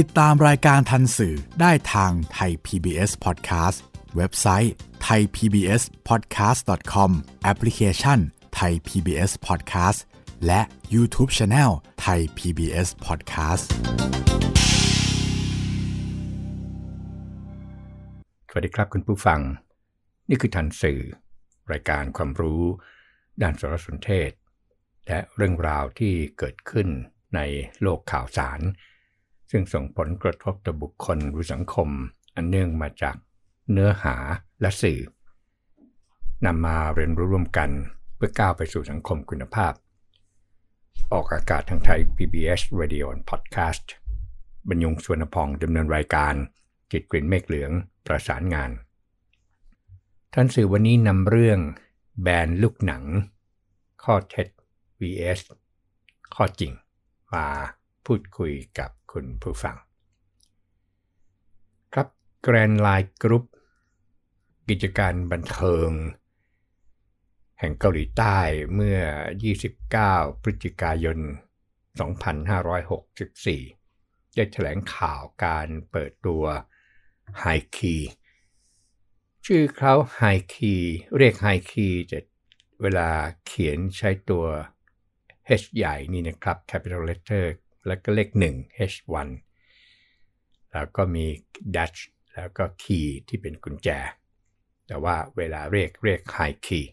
ติดตามรายการทันสื่อได้ทางไทย PBS Podcast เว็บไซต์ thaipbspodcast.com แอปพลิเคชัน Thai PBS Podcast และ YouTube Channel Thai PBS Podcast สวัสดีครับคุณผู้ฟัง นี่คือทันสื่อ รายการความรู้ ด้านสารสนเทศ และเรื่องราวที่เกิดขึ้นในโลกข่าวสาร ซึ่งส่งผลกระทบต่อบุคคลหรือสังคม อันเนื่องมาจากเนื้อหาและสื่อนำมาเรียนรู้ร่วมกันเพื่อก้าวไปสู่สังคมคุณภาพ ออกอากาศทางไทย PBS Radio and Podcast บรรยงสวนพองดำเนินรายการ จิตกลิ่นเมฆเหลืองประสานงาน ท่านสื่อวันนี้นำเรื่องแบนลูกหนัง ข้อเท็จ vs ข้อจริงมา พูดคุยกับคุณผู้ฟัง ครับแกรนไลน์กรุ๊ปกิจการบันเทิง แห่งเกาหลีใต้เมื่อ 29 พฤศจิกายน 2564 ได้แถลงข่าวการเปิดตัวไฮคีชื่อเขาไฮคีเรียกไฮคีจะเวลาเขียนใช้ตัว H ใหญ่นี่นะครับ capital letter แล้วก็เลข 1 H1 แล้วก็มี dash แล้วก็ key ที่เป็นกุญแจ แต่ว่าเวลาเรียกเรียก high key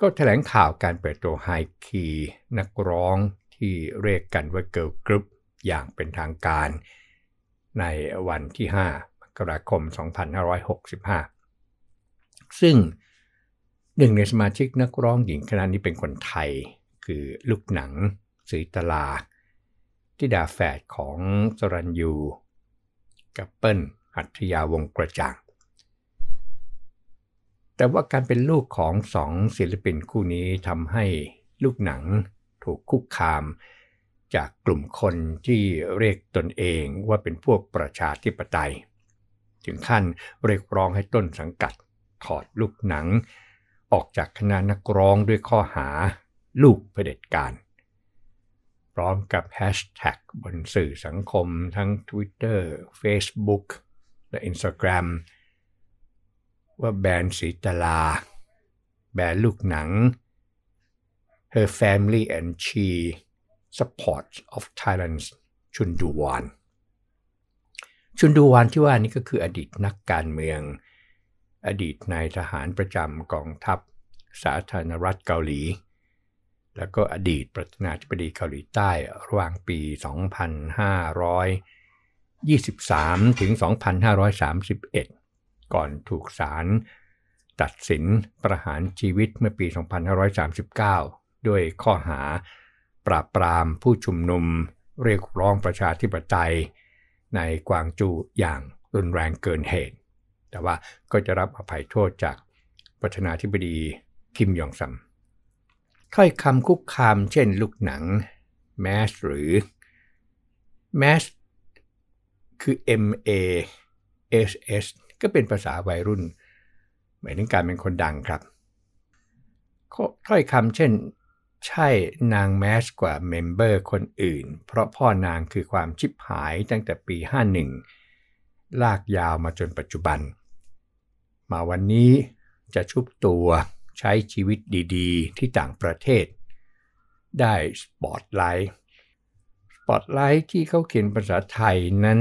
ก็แถลงข่าวการเปิดตัว high key นักร้องที่เรียกกันว่า girl group อย่างเป็นทางการในวันที่ 5 มกราคม 2565 ซึ่งหนึ่งในสมาชิกนักร้องหญิงคณะนี้เป็นคนไทย คือลูกหนังสีตลา ที่ดาแฝดของสรัญยูกับเปิ้ลหัตถยาวงกระจ่าง แต่ว่าการเป็นลูกของสองศิลปินคู่นี้ทำให้ลูกหนังถูกคุกคาม จากกลุ่มคนที่เรียกตนเองว่าเป็นพวกประชาธิปไตย ถึงขั้นเรียกร้องให้ต้นสังกัดถอดลูกหนัง ออกจากคณะนักร้องด้วยข้อหาลูกเผด็จการ พร้อมกับแฮชแท็กบนสื่อสังคมทั้ง Twitter Facebook และ Instagram ว่าแบรนด์สีตลา แบนลูกหนัง Her family and she support of Thailand's ชุนดูวานชุนดูวานที่ว่านี้ก็คืออดีตนักการเมือง อดีตนายทหารประจำกองทัพสาธารณรัฐเกาหลี แล้วก็อดีตประธานาธิบดีเกาหลีใต้ระหว่างปี 2523 ถึง 2531 ก่อนถูกศาลตัดสินประหารชีวิตเมื่อปี 2539 ด้วยข้อหาปราบปรามผู้ชุมนุมเรียกร้องประชาธิปไตย ในกวางจูอย่างรุนแรงเกินเหตุ แต่ว่าก็จะรับอภัยโทษจากประธานาธิบดีคิมยองซัม ถ้อยคำคุกคามเช่นลูกหนัง mass หรือ mass คือ M A S S ก็เป็นภาษาวัยรุ่น หมายถึงการเป็นคนดังครับ ถ้อยคำเช่น ใช่นางแมสกว่าเมมเบอร์คนอื่น เพราะพ่อนางคือความชิบหายตั้งแต่ปี 51 ลากยาวมาจนปัจจุบัน มาวันนี้จะชุบตัว ใช้ชีวิตดีๆ ที่ต่างประเทศ ได้สปอตไลท์สปอตไลท์ที่เขาเขียนภาษาไทยนั้น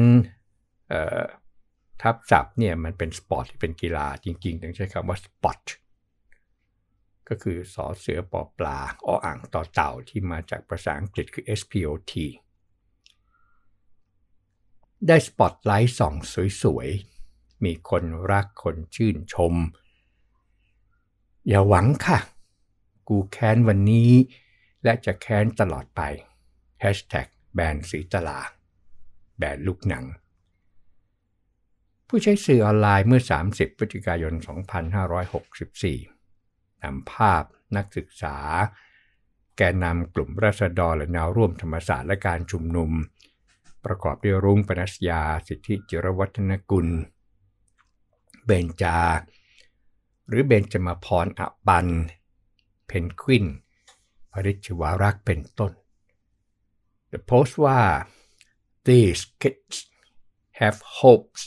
ทับศัพท์เนี่ยมันเป็นสปอร์ตที่เป็นกีฬาจริงๆต้องใช้คำว่าสปอตก็คือสอเสือปอปลาออ่างต่อเต่าที่มาจากภาษาอังกฤษคือ SPOT ได้สปอตไลท์ส่องสวยๆ มีคนรักคนชื่นชม อย่าหวังค่ะ กูแค้นวันนี้ และจะแค้นตลอดไป Hashtag แบนสีตลา แบนลูกหนัง ผู้ใช้สื่อออนไลน์เมื่อ 30 พฤศจิกายน 2564นำภาพนักศึกษา แกนนำกลุ่มรัษฎรและแนวร่วมธรรมศาสตร์และการชุมนุม ประกอบด้วยรุ้งปนัสยา สิทธิจิรวัฒนกุล เบนจา หรือเบนจมาพรอบัน เพนกวินปริชวารักเป็นต้น The Post ว่า these kids have hopes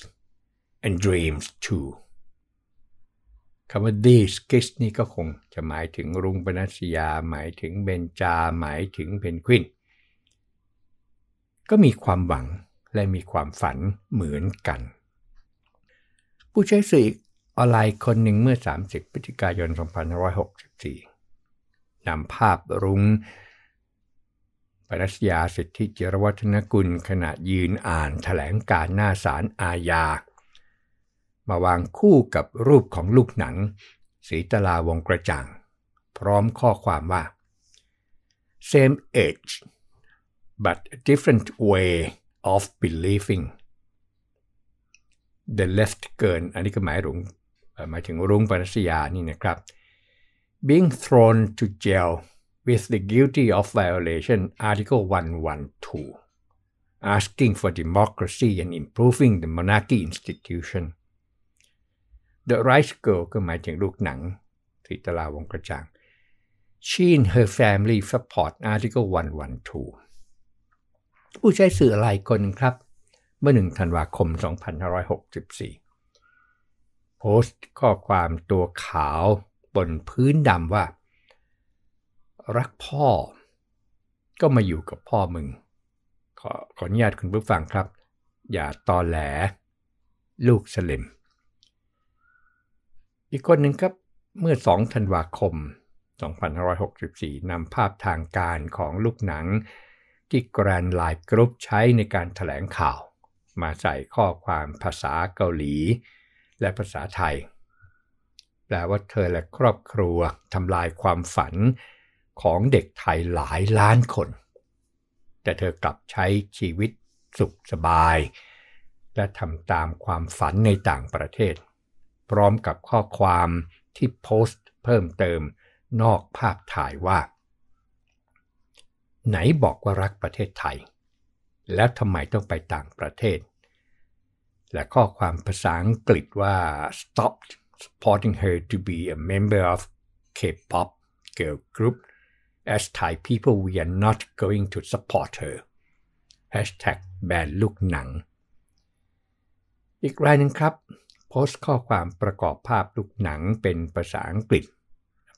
and dreams too คำว่า these kids นี่ก็คงจะหมายถึงรุงปนัสยา หมายถึงเบนจา หมายถึงเพนกวิน ก็มีความหวังและมีความฝันเหมือนกัน ผู้ใช้สื่อ ออนไลน์คนหนึ่งเมื่อ 30 พฤศจิกายน 2564 นำภาพรุง้งปรัชญาสิทธิจิรวัฒนกุลขณะยืนอ่านถแถลงการหน้าศาลอาญา มาวางคู่กับรูปของลูกหนัง สีตลาวงกระจ่าง พร้อมข้อความว่า same age but different way of believing the left เกิน อันนี้ก็หมายรุง หมายถึงรุ้งปรัชญานี่นะครับ being thrown to jail with the guilty of violation Article 112 asking for democracy and improving the monarchy institution The Rice Girl ก็หมายถึงลูกหนังทิตลาวงกระจ่าง She and her family support Article 112 ผู้ใช้สื่ออะไรคนครับ เมื่อหนึ่งธันวาคม 2564 โพสต์ข้อความตัวขาวบนพื้นดำว่า รักพ่อ ก็มาอยู่กับพ่อมึง ขอขออนุญาตคุณผู้ฟังครับ อย่าตอแหล ลูกสลิม อีกคนหนึ่งครับเมื่อ 2 ธันวาคม 2564 นำภาพทางการของลูกหนัง ที่แกรนไลน์กรุ๊ปใช้ในการถแถลงข่าว มาใส่ข้อความภาษาเกาหลี และภาษาไทย แปลว่าเธอและครอบครัวทำลายความฝันของเด็กไทยหลายล้านคน แต่เธอกลับใช้ชีวิตสุขสบาย และทำตามความฝันในต่างประเทศ พร้อมกับข้อความที่โพสต์เพิ่มเติมนอกภาพถ่ายว่า ไหนบอกว่ารักประเทศไทย แล้วทำไมต้องไปต่างประเทศ และข้อความภาษาอังกฤษว่า stop supporting her to be a member of K-pop girl group as Thai people we are not going to support her hashtag แบนลูกหนัง อีกรายหนึ่งครับ โพสต์ข้อความประกอบภาพลูกหนังเป็นภาษาอังกฤษ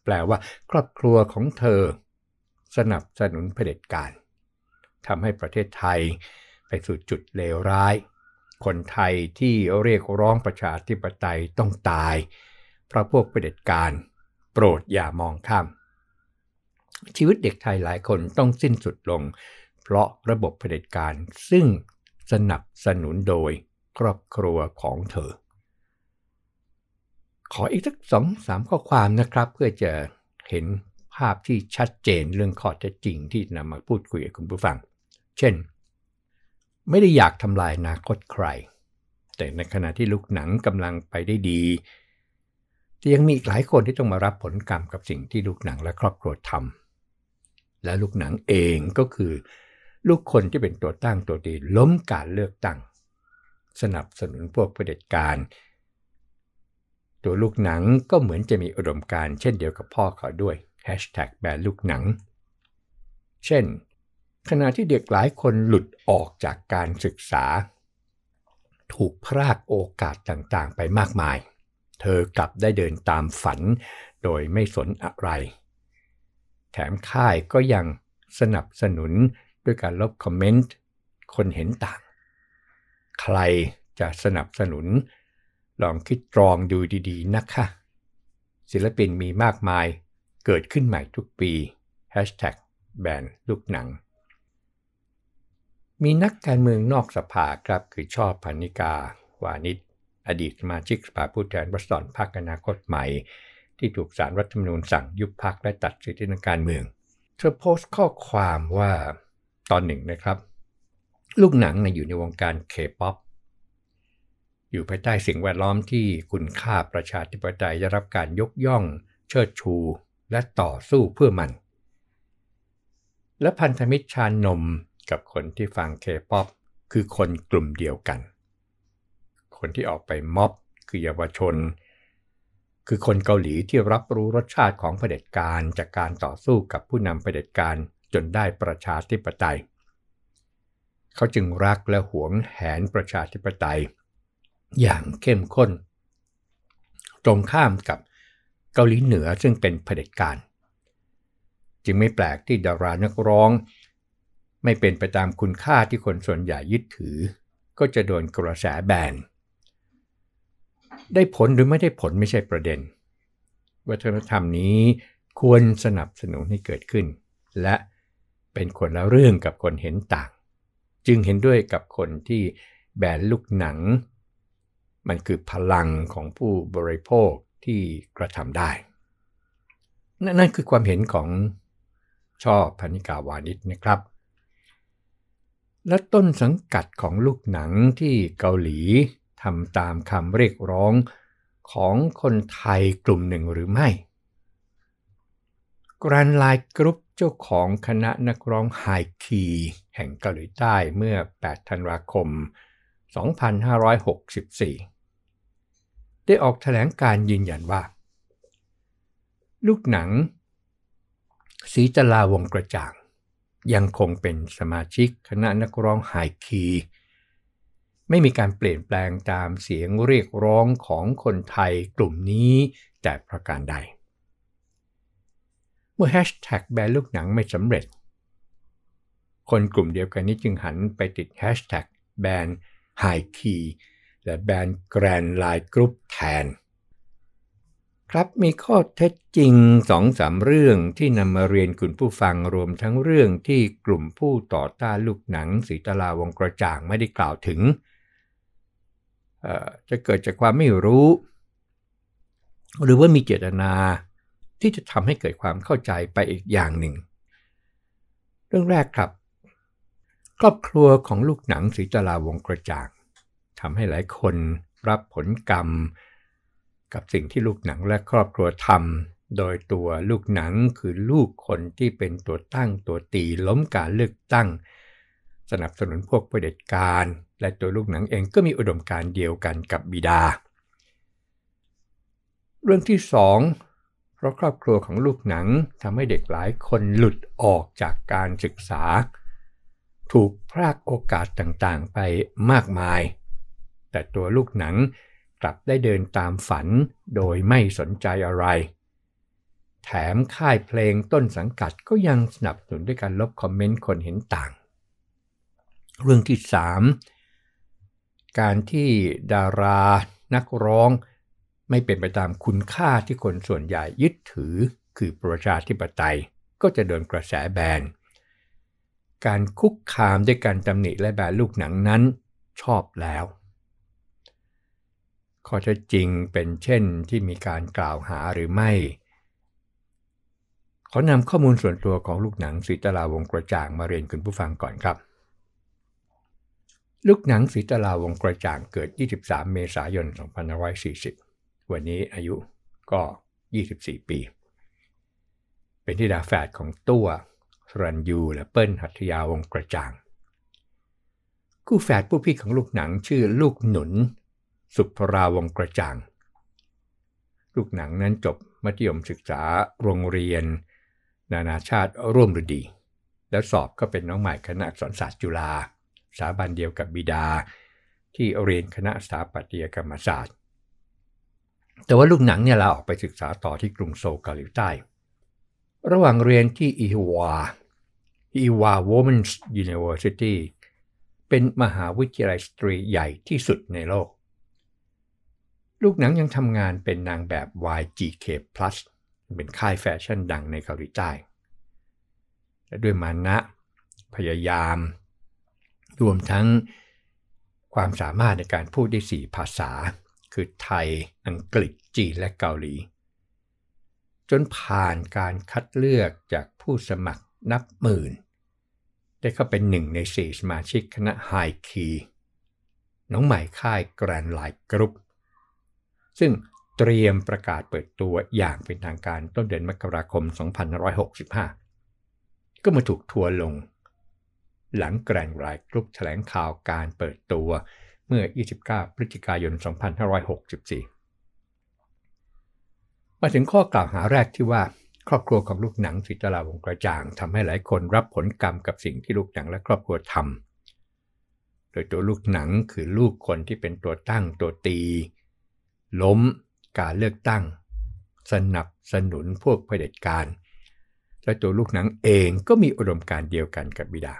แปลว่า ครอบครัวของเธอ สนับสนุนเผด็จการทำให้ประเทศไทยไปสู่จุดเลวร้าย คนไทยที่เรียกร้องประชาธิปไตยต้องตาย เพราะพวกเผด็จการโปรดอย่ามองข้าม ชีวิตเด็กไทยหลายคนต้องสิ้นสุดลง เพราะระบบเผด็จการซึ่งสนับสนุนโดยครอบครัวของเธอ ขออีกสักสองสามข้อความนะครับ เพื่อจะเห็นภาพที่ชัดเจนเรื่องข้อเท็จจริงที่นำมาพูดคุยกับคุณผู้ฟัง เช่น ไม่ได้อยากทำลายอนาคตใคร แต่ในขณะที่ลูกหนังกำลังไปได้ดีจะยังมีอีกหลายคนที่ต้องมารับผลกรรมกับสิ่งที่ลูกหนังและครอบครัวทำและลูกหนังเองก็คือ ลูกคนที่เป็นตัวตั้งตัวดีล้มการเลือกตั้ง สนับสนุนพวกเผด็จการตัวลูกหนังก็เหมือนจะมีอุดมการเช่นเดียวกับพ่อเขาด้วย Hashtag แบนลูกหนัง เช่น ขณะที่เด็กหลายคนหลุดออกจากการศึกษา ถูกพรากโอกาสต่างๆ ไปมากมาย เธอกลับได้เดินตามฝัน โดยไม่สนอะไร แถมค่ายก็ยังสนับสนุนด้วยการลบคอมเมนต์ คนเห็นต่าง ใครจะสนับสนุน ลองคิดตรองดูดีๆ นะคะ ศิลปินมีมากมายเกิดขึ้นใหม่ทุกปี Hashtag แบนลูกหนัง มีนักการเมืองนอกสภาครับคือช่อ พรรณิการ์ วานิชอดีตสมาชิกสภาผู้แทนราษฎรพรรคอนาคตใหม่ ที่ถูกศาลรัฐธรรมนูญสั่งยุบพรรคและตัดสิทธิทางการเมือง เธอโพสต์ข้อความว่าตอนหนึ่งนะครับ ลูกหนังอยู่ในวงการเคป๊อปอยู่ภายใต้สิ่งแวดล้อมที่คุณค่าประชาธิปไตยได้รับการยกย่อง เชิดชู และต่อสู้เพื่อมัน และพันธมิตรชานนม กับคนที่ฟังเคป๊อปคือคนกลุ่มเดียวกัน คนที่ออกไปม็อบคือเยาวชน คือคนเกาหลีที่รับรู้รสชาติของเผด็จการจากการต่อสู้กับผู้นำเผด็จการจนได้ประชาธิปไตย เขาจึงรักและหวงแหนประชาธิปไตย อย่างเข้มข้น ตรงข้ามกับเกาหลีเหนือซึ่งเป็นเผด็จการ จึงไม่แปลกที่ดารานักร้อง ไม่เป็นไปตามคุณค่าที่คนส่วนใหญ่ยึดถือ ก็จะโดนกระแสแบน ได้ผลหรือไม่ได้ผลไม่ใช่ประเด็น วัฒนธรรมนี้ควรสนับสนุนให้เกิดขึ้น และเป็นคนละเรื่องกับคนเห็นต่าง จึงเห็นด้วยกับคนที่แบนลูกหนัง มันคือพลังของผู้บริโภคที่กระทำได้ นั่นคือความเห็นของช่อ พรรณิการ์ วานิชนะครับ และต้นสังกัดของลูกหนังที่เกาหลีทำตามคำเรียกร้องของคนไทยกลุ่มหนึ่งหรือไม่ Grandline Group เจ้าของคณะนักร้องไฮคีแห่งเกาหลีใต้เมื่อ 8 ธันวาคม 2564 ได้ออกแถลงการยืนยันว่า ลูกหนัง สีจลาวงกระจ่าง ยังคงเป็นสมาชิกคณะนักร้องไฮคีไม่มีการเปลี่ยนแปลงตามเสียงเรียกร้องของคนไทยกลุ่มนี้แต่ประการใด เมื่อแฮชแท็กแบนลูกหนังไม่สำเร็จ คนกลุ่มเดียวกันนี้จึงหันไปติดแฮชแท็กแบน H1-KEY และแบน Grandline Group แทน ครับมีข้อเท็จจริงสองสามเรื่องที่นำมาเรียนคุณผู้ฟังรวมทั้งเรื่องที่กลุ่มผู้ต่อต้านลูกหนังสิตลาวงษ์กระจ่างไม่ได้กล่าวถึง จะเกิดจากความไม่รู้ หรือว่ามีเจตนาที่จะทำให้เกิดความเข้าใจไปอีกอย่างหนึ่ง เรื่องแรกครับ ครอบครัวของลูกหนังสีจลาวงกระจ่างทำให้หลายคนรับผลกรรม กับสิ่งที่ลูกหนังและครอบครัวทำโดยตัวลูกหนังคือลูกคนที่เป็นตัวตั้งตัวตีล้มการเลือกตั้ง สนับสนุนพวกประเด็จการ และตัวลูกหนังเองก็มีอุดมการเดียวกันกับบิดา เรื่องที่สองเพราะครอบครัวของลูกหนังทำให้เด็กหลายคนหลุดออกจากการศึกษา ถูกพรากโอกาสต่างๆไปมากมาย แต่ตัวลูกหนัง กลับได้เดินตามฝันโดยไม่สนใจอะไร แถมค่ายเพลงต้นสังกัดก็ยังสนับสนุนด้วยการลบคอมเมนต์คนเห็นต่าง เรื่องที่ 3 การที่ดารานักร้องไม่เป็นไปตามคุณค่าที่คนส่วนใหญ่ยึดถือคือประชาธิปไตยก็จะโดนกระแสแบน การคุกคามด้วยการตำหนิและแบนลูกหนังนั้นชอบแล้ว ข้อเท็จจริงเป็นเช่นที่มีการกล่าวหาหรือไม่ ขอนำข้อมูลส่วนตัวของลูกหนังสีตลาวงกระจ่างมาเรียนคุณผู้ฟังก่อนครับ ลูกหนังสีตลาวงกระจ่างเกิด 23 เมษายน 2540 วันนี้อายุก็ 24 ปี เป็นที่ดาแฝดของตัวสรันยูและเปิ้ลหัตยาวงกระจ่าง คู่แฝดผู้พี่ของลูกหนังชื่อลูกหนุน สุภราวงกระจ่าง ลูกหนังนั้นจบมัธยมศึกษาโรงเรียน นานาชาติร่วมฤดี แล้วสอบก็เป็นน้องใหม่คณะอักษรศาสตร์จุฬาสถาบันเดียวกับบิดา ที่เรียนคณะสถาปัตยกรรมศาสตร์ แต่ว่าลูกหนังเนี่ยลาออกไปศึกษาต่อที่กรุงโซลเกาหลีใต้ ระหว่างเรียนที่อีฮวาอีฮวา Women's University เป็นมหาวิทยาลัยสตรีใหญ่ที่สุดในโลก ลูกหนังยังทำงานเป็นนางแบบ YGK Plus เป็นค่ายแฟชั่นดังในเกาหลีใต้ และด้วยมานะ พยายาม รวมทั้งความสามารถในการพูดได้สี่ภาษา คือไทย อังกฤษ จีน และเกาหลี จนผ่านการคัดเลือกจากผู้สมัครนับหมื่น ได้เข้าเป็นหนึ่งในสี่สมาชิกคณะ H1-KEY น้องใหม่ค่าย Grandline Group ซึ่งเตรียมประกาศเปิดตัวอย่างเป็นทางการต้นเดือนมกราคม 2565 ก็มาถูกทัวลง หลังแกรนไลน์กรุ๊ปแถลงข่าวการเปิดตัวเมื่อ 29 พฤศจิกายน 2564 มาถึงข้อกล่าวหาแรกที่ว่าครอบครัวของลูกหนังสิตลาวงกระจ่างทำให้หลายคนรับผลกรรมกับสิ่งที่ลูกหนังและครอบครัวทำโดยตัวลูกหนังคือลูกคนที่เป็นตัวตั้งตัวตี ล้มการเลือกตั้ง สนับสนุนพวกเผด็จการและตัวลูกหนังเองก็มีอุดมการเดียวกันกับบิดา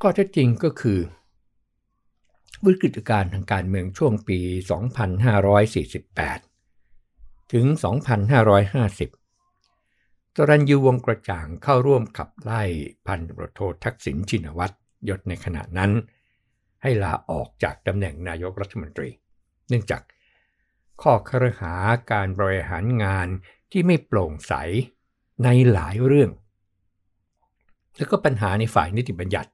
ข้อเท็จจริงก็คือ วิกฤตการณ์ทางการเมืองช่วงปี 2548 ถึง 2550 ตรันยูวงกระจ่างเข้าร่วมขับไล่พันตำรโททักษิณชินวัตรยศในขณะนั้น ให้ลาออกจากตำแหน่งนายกรัฐมนตรี เนื่องจากข้อครหาการบริหารงานที่ไม่โปร่งใสในหลายเรื่อง แล้วก็ปัญหาในฝ่ายนิติบัญญัติ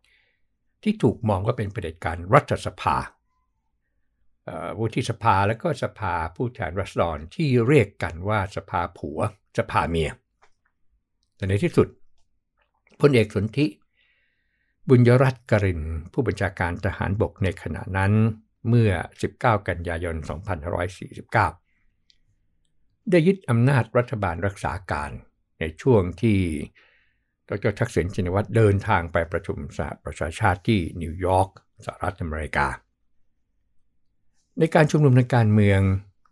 ที่ถูกมองว่าเป็นประเด็จการรัฐสภาวุฒิสภาและก็สภาผู้แทนรัศดรที่เรียกกันว่าสภาผัว สภาเมีย แต่ในที่สุดพลเอกสนธิบุญยรัตน์กรินผู้บัญชาการทหารบกในขณะนั้น เมื่อ 19 กันยายน 2549 ได้ยึดอำนาจรัฐบาลรักษาการในช่วงที่ดรทักษิณชินวัตรเดินทางไปประชุมสหประชาชาติที่นิวยอร์กสหรัฐอเมริกา ในการชุมนุมในการเมือง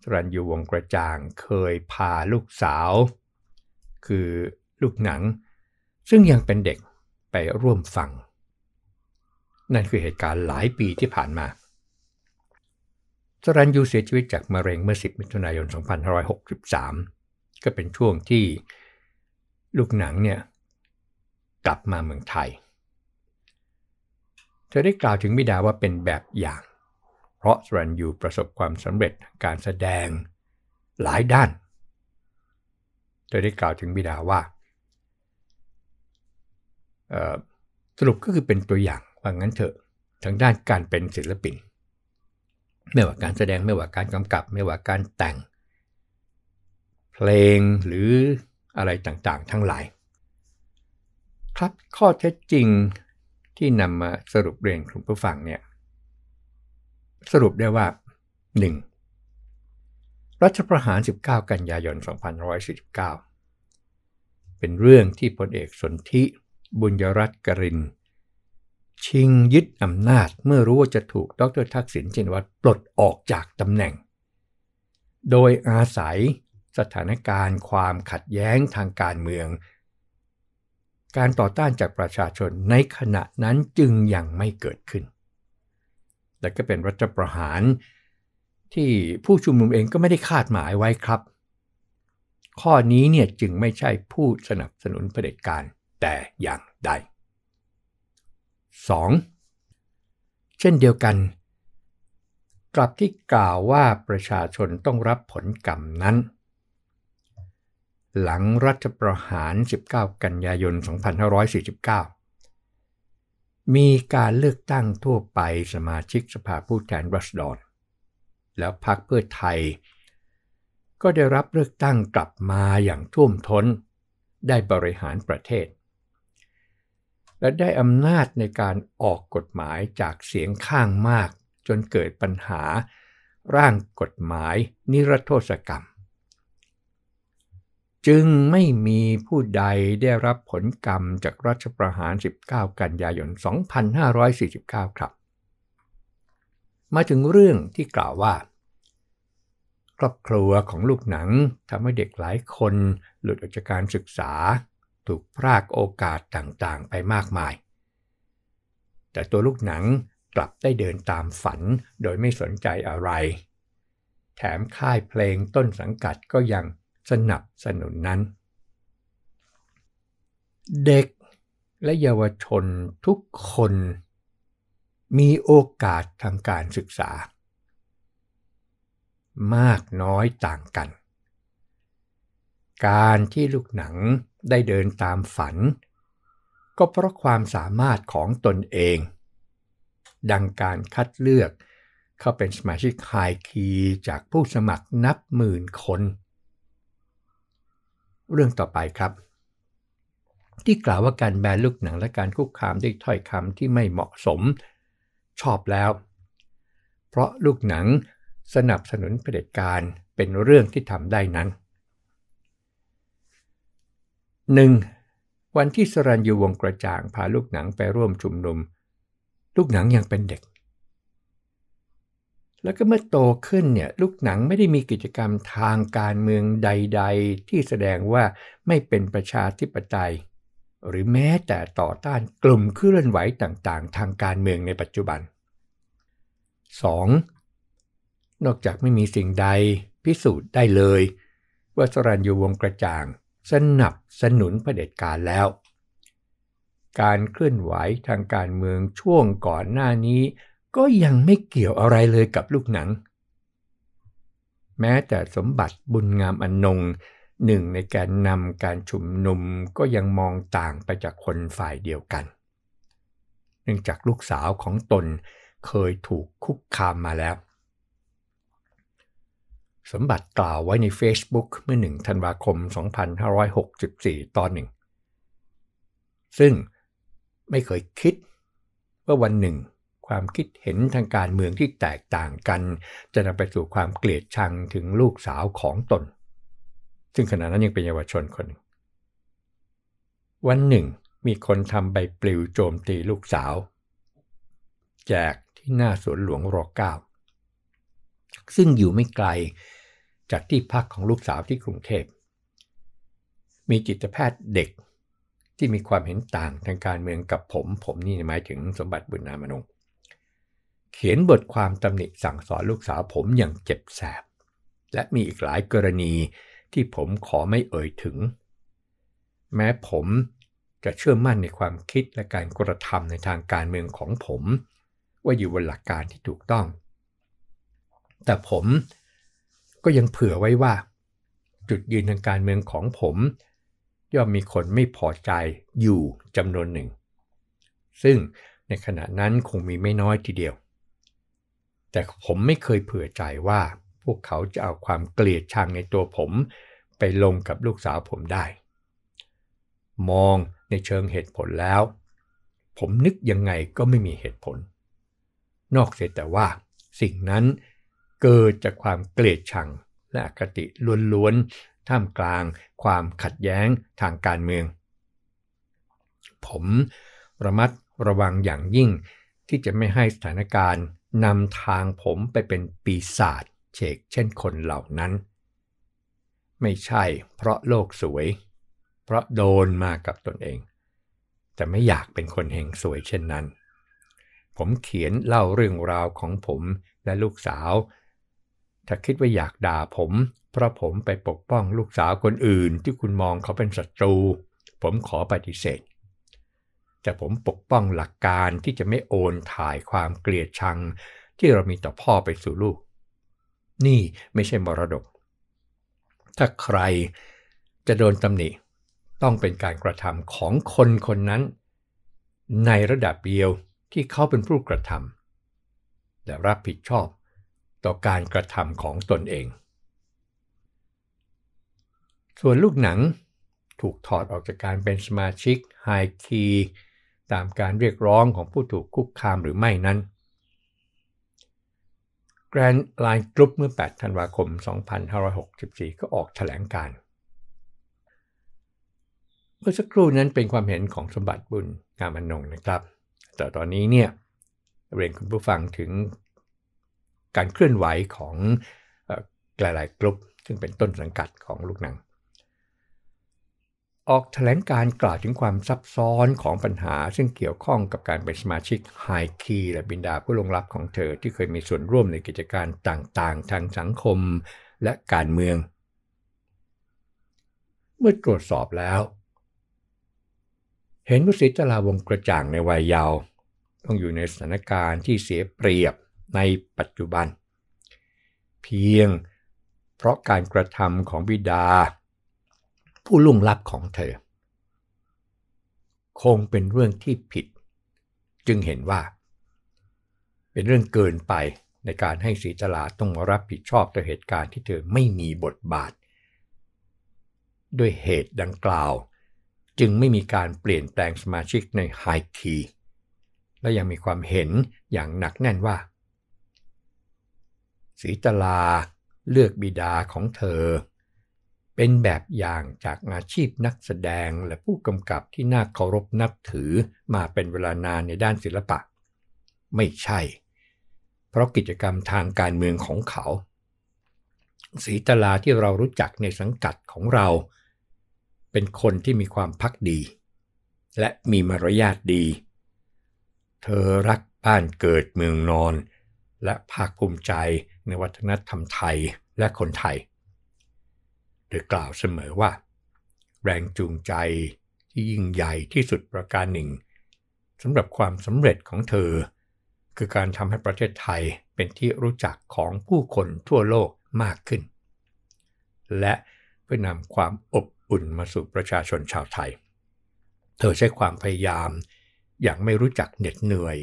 สรัญยูวงกระจ่างเคยพาลูกสาว คือลูกหนัง ซึ่งยังเป็นเด็กไปร่วมฟัง นั่นคือเหตุการณ์หลายปีที่ผ่านมา สรัญยูเสียชีวิตจากมะเร็งเมื่อ 10 มิถุนายน 2563 ก็เป็นช่วงที่ลูกหนังเนี่ยกลับมาเมืองไทย เธอได้กล่าวถึงบิดาว่าเป็นแบบอย่าง เพราะสรันยูประสบความสำเร็จการแสดงหลายด้าน เธอได้กล่าวถึงบิดาว่าสรุปก็คือเป็นตัวอย่างว่างั้นเถอะทางด้านการเป็นศิลปิน ไม่ว่าการแสดงไม่ว่าการกำกับ ไม่ว่าการแต่ง เพลงหรืออะไรต่างๆ ทั้งหลาย ครับข้อเท็จจริงที่นำมาสรุปเรียนคุณผู้ฟังเนี่ยสรุปได้ว่า 1. รัฐประหาร 19 กันยายน 2549 เป็นเรื่องที่พลเอกสนธิบุญยรัตน์กริน ชิงยึดอำนาจเมื่อรู้ว่าจะถูกดรทักษิณชินวัตรปลดออกจากตำแหน่ง โดยอาศัยสถานการณ์ความขัดแย้งทางการเมือง การต่อต้านจากประชาชนในขณะนั้นจึงยังไม่เกิดขึ้น และก็เป็นรัฐประหารที่ผู้ชุมนุมเองก็ไม่ได้คาดหมายไว้ครับ ข้อนี้เนี่ยจึงไม่ใช่ผู้สนับสนุนเผด็จการแต่อย่างใด 2. เช่นเดียวกัน กลับที่กล่าวว่าประชาชนต้องรับผลกรรมนั้น หลังรัฐประหาร 19 กันยายน 2549 มีการเลือกตั้งทั่วไปสมาชิกสภาผู้แทนรัศดรแล้วพรรคเพื่อไทย ก็ได้รับเลือกตั้งกลับมาอย่างท่วมท้น ได้บริหารประเทศ และได้อำนาจในการออกกฎหมายจากเสียงข้างมาก จนเกิดปัญหา ร่างกฎหมายนิรโทษกรรม จึงไม่มีผู้ใดได้รับผลกรรมจากรัฐประหาร 19 กันยายน 2549 ครับ มาถึงเรื่องที่กล่าวว่า ครอบครัวของลูกหนังทำให้เด็กหลายคนหลุดออกจากการศึกษา ถูกพรากโอกาสต่างๆ ไปมากมาย แต่ตัวลูกหนังกลับได้เดินตามฝันโดยไม่สนใจอะไร แถมค่ายเพลงต้นสังกัดก็ยังสนับสนุนนั้น เด็กและเยาวชนทุกคน มีโอกาสทางการศึกษา มากน้อยต่างกัน การที่ลูกหนัง ได้เดินตามฝัน ก็เพราะความสามารถของตนเอง ดังการคัดเลือกเข้าเป็นสมาชิกไฮคีจากผู้สมัครนับหมื่นคน เรื่องต่อไปครับ ที่กล่าวว่าการแบนลูกหนังและการคุกคามด้วยถ้อยคำที่ไม่เหมาะสม ชอบแล้ว เพราะลูกหนังสนับสนุนเผด็จการเป็นเรื่องที่ทำได้นั้น 1. วันที่สรัญยูวงกระจ่างพาลูกหนังไปร่วมชุมนุม ลูกหนังยังเป็นเด็ก แล้วก็เมื่อโตขึ้นเนี่ยลูกหนังไม่ได้มีกิจกรรมทางการเมืองใด ๆ ที่แสดงว่าไม่เป็นประชาธิปไตย หรือแม้แต่ต่อต้านกลุ่มเคลื่อนไหวต่างๆ ทางการเมืองในปัจจุบัน 2. นอกจากไม่มีสิ่งใดพิสูจน์ได้เลย ว่าสรัญยูวงกระจ่าง สนับสนุนเผด็จการแล้ว การเคลื่อนไหวทางการเมืองช่วงก่อนหน้านี้ ก็ยังไม่เกี่ยวอะไรเลยกับลูกหนัง แม้แต่สมบัติบุญงามอนนงหนึ่งในการนำการชุมนุมก็ยังมองต่างไปจากคนฝ่ายเดียวกัน เนื่องจากลูกสาวของตนเคยถูกคุกคามมาแล้ว สมบัติกล่าวไว้ใน Facebook เมื่อ 1 ธันวาคม 2564 ตอนหนึ่ง ซึ่งไม่เคยคิดว่าวันหนึ่ง ความคิดเห็นทางการเมืองที่แตกต่างกัน จะนำไปสู่ความเกลียดชังถึงลูกสาวของตน ซึ่งขณะนั้นยังเป็นเยาวชนคนหนึ่ง วันหนึ่ง มีคนทำใบปลิวโจมตีลูกสาว แจกที่หน้าสวนหลวงรอเก้าซึ่งอยู่ไม่ไกล จากที่พักของลูกสาวที่กรุงเทพ มีจิตแพทย์เด็กที่มีความเห็นต่างทางการเมืองกับผม ผมนี่หมายถึงสมบัติบุญนามนงเขียนบทความตำหนิสั่งสอนลูกสาวผมอย่างเจ็บแสบ และมีอีกหลายกรณีที่ผมขอไม่เอ่ยถึง แม้ผมจะเชื่อมั่นในความคิดและการกระทำในทางการเมืองของผม ว่าอยู่บนหลักการที่ถูกต้อง แต่ผม ก็ยังเผื่อไว้ว่า จุดยืนทางการเมืองของผม ย่อมมีคนไม่พอใจอยู่จำนวนหนึ่ง ซึ่งในขณะนั้นคงมีไม่น้อยทีเดียว แต่ผมไม่เคยเผื่อใจว่า พวกเขาจะเอาความเกลียดชังในตัวผมไปลงกับลูกสาวผมได้ มองในเชิงเหตุผลแล้ว ผมนึกยังไงก็ไม่มีเหตุผล นอกเสียแต่ว่าสิ่งนั้น เกิดจากความเกลียดชังและอคติล้วนๆ ท่ามกลางความขัดแย้งทางการเมือง ผมระมัดระวังอย่างยิ่งที่จะไม่ให้สถานการณ์นำทางผมไปเป็นปีศาจเฉกเช่นคนเหล่านั้น ไม่ใช่เพราะโลกสวย เพราะโดนมากับตนเอง แต่ไม่อยากเป็นคนเฮงสวยเช่นนั้น ผมเขียนเล่าเรื่องราวของผมและลูกสาว ถ้าคิดว่าอยากด่าผม เพราะผมไปปกป้องลูกสาวคนอื่นที่คุณมองเขาเป็นศัตรู ผมขอปฏิเสธ แต่ผมปกป้องหลักการที่จะไม่โอนถ่ายความเกลียดชัง ที่เรามีต่อพ่อไปสู่ลูก นี่ไม่ใช่มรดก ถ้าใครจะโดนตำหนิต้องเป็นการกระทำของคนคนนั้น ในระดับเดียวที่เขาเป็นผู้กระทำและรับผิดชอบ ต่อการกระทำของตนเอง ส่วนลูกหนังถูกถอดออกจากการเป็นสมาชิกไฮคีตามการเรียกร้องของผู้ถูกคุกคามหรือไม่นั้น Grand Line Group เมื่อ 8 ธันวาคม 2564 ก็ออกแถลงการ เมื่อสักครู่นั้นเป็นความเห็นของสมบัติบุญงามอนงนะครับ แต่ตอนนี้เนี่ยเรียนคุณผู้ฟังถึง การเคลื่อนไหวของหลายๆกลุ่มซึ่งเป็นต้นสังกัดของลูกหนัง ออกแถลงการกล่าวถึงความซับซ้อนของปัญหาซึ่งเกี่ยวข้องกับการเป็นสมาชิกไฮคีและบินดาผู้ลงรับของเธอที่เคยมีส่วนร่วมในกิจการต่างๆ ทางสังคมและการเมือง เมื่อตรวจสอบแล้ว เห็นว่าสิทธลาวงกระจ่างในวัยเยาว์ต้องอยู่ในสถานการณ์ที่เสียเปรียบ ในปัจจุบัน เพียงเพราะการกระทำของบิดา ผู้ลุ่งลับของเธอ คงเป็นเรื่องที่ผิด จึงเห็นว่า เป็นเรื่องเกินไปในการให้สีตลาต้องรับผิดชอบต่อเหตุการณ์ที่เธอไม่มีบทบาท ด้วยเหตุดังกล่าว จึงไม่มีการเปลี่ยนแปลงสมาชิกในไฮคีและยังมีความเห็นอย่างหนักแน่นว่า ศรีตลาเลือกบิดาของเธอ เป็นแบบอย่างจากอาชีพนักแสดงและผู้กำกับที่น่าเคารพนับถือมาเป็นเวลานานในด้านศิลปะ ไม่ใช่ เพราะกิจกรรมทางการเมืองของเขาศรีตลาที่เรารู้จักในสังกัดของเรา เป็นคนที่มีความพักดี และมีมารยาทดี เธอรักบ้านเกิดเมืองนอน และภาคภูมิใจ ในวัฒนธรรมไทยและคนไทย โดยกล่าวเสมอว่า แรงจูงใจที่ยิ่งใหญ่ที่สุดประการหนึ่งสำหรับความสำเร็จของเธอ คือการทำให้ประเทศไทยเป็นที่รู้จักของผู้คนทั่วโลกมากขึ้น และเพื่อนำความอบอุ่นมาสู่ประชาชนชาวไทย เธอใช้ความพยายามอย่างไม่รู้จักเหน็ดเหนื่อย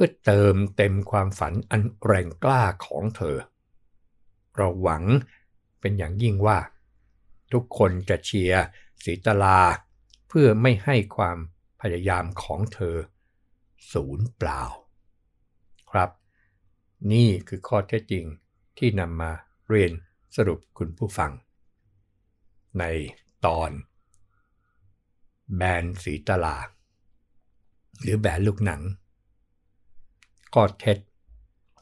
พื่อเติมเต็มความฝันอันแรงกล้าของเธอ เราหวังเป็นอย่างยิ่งว่า ทุกคนจะเชียร์สีตลา เพื่อไม่ให้ความพยายามของเธอ ศูนย์เปล่า ครับ นี่คือข้อเท็จจริงที่นำมาเรียนสรุปคุณผู้ฟัง ในตอน แบนสีตลา หรือแบนลูกหนัง ข้อเท็จ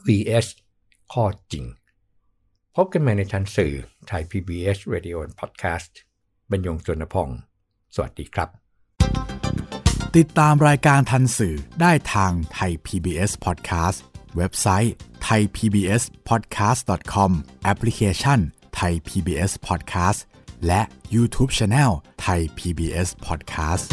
vs ข้อจริง พบกันใหม่ในทันสื่อไทย PBS Radio and Podcast บรรยงจนพอง สวัสดีครับ ติดตามรายการทันสื่อได้ทางไทย PBS Podcast เว็บไซต์ thaipbspodcast.com แอปพลิเคชัน Thai PBS Podcast และ YouTube Channel Thai PBS Podcast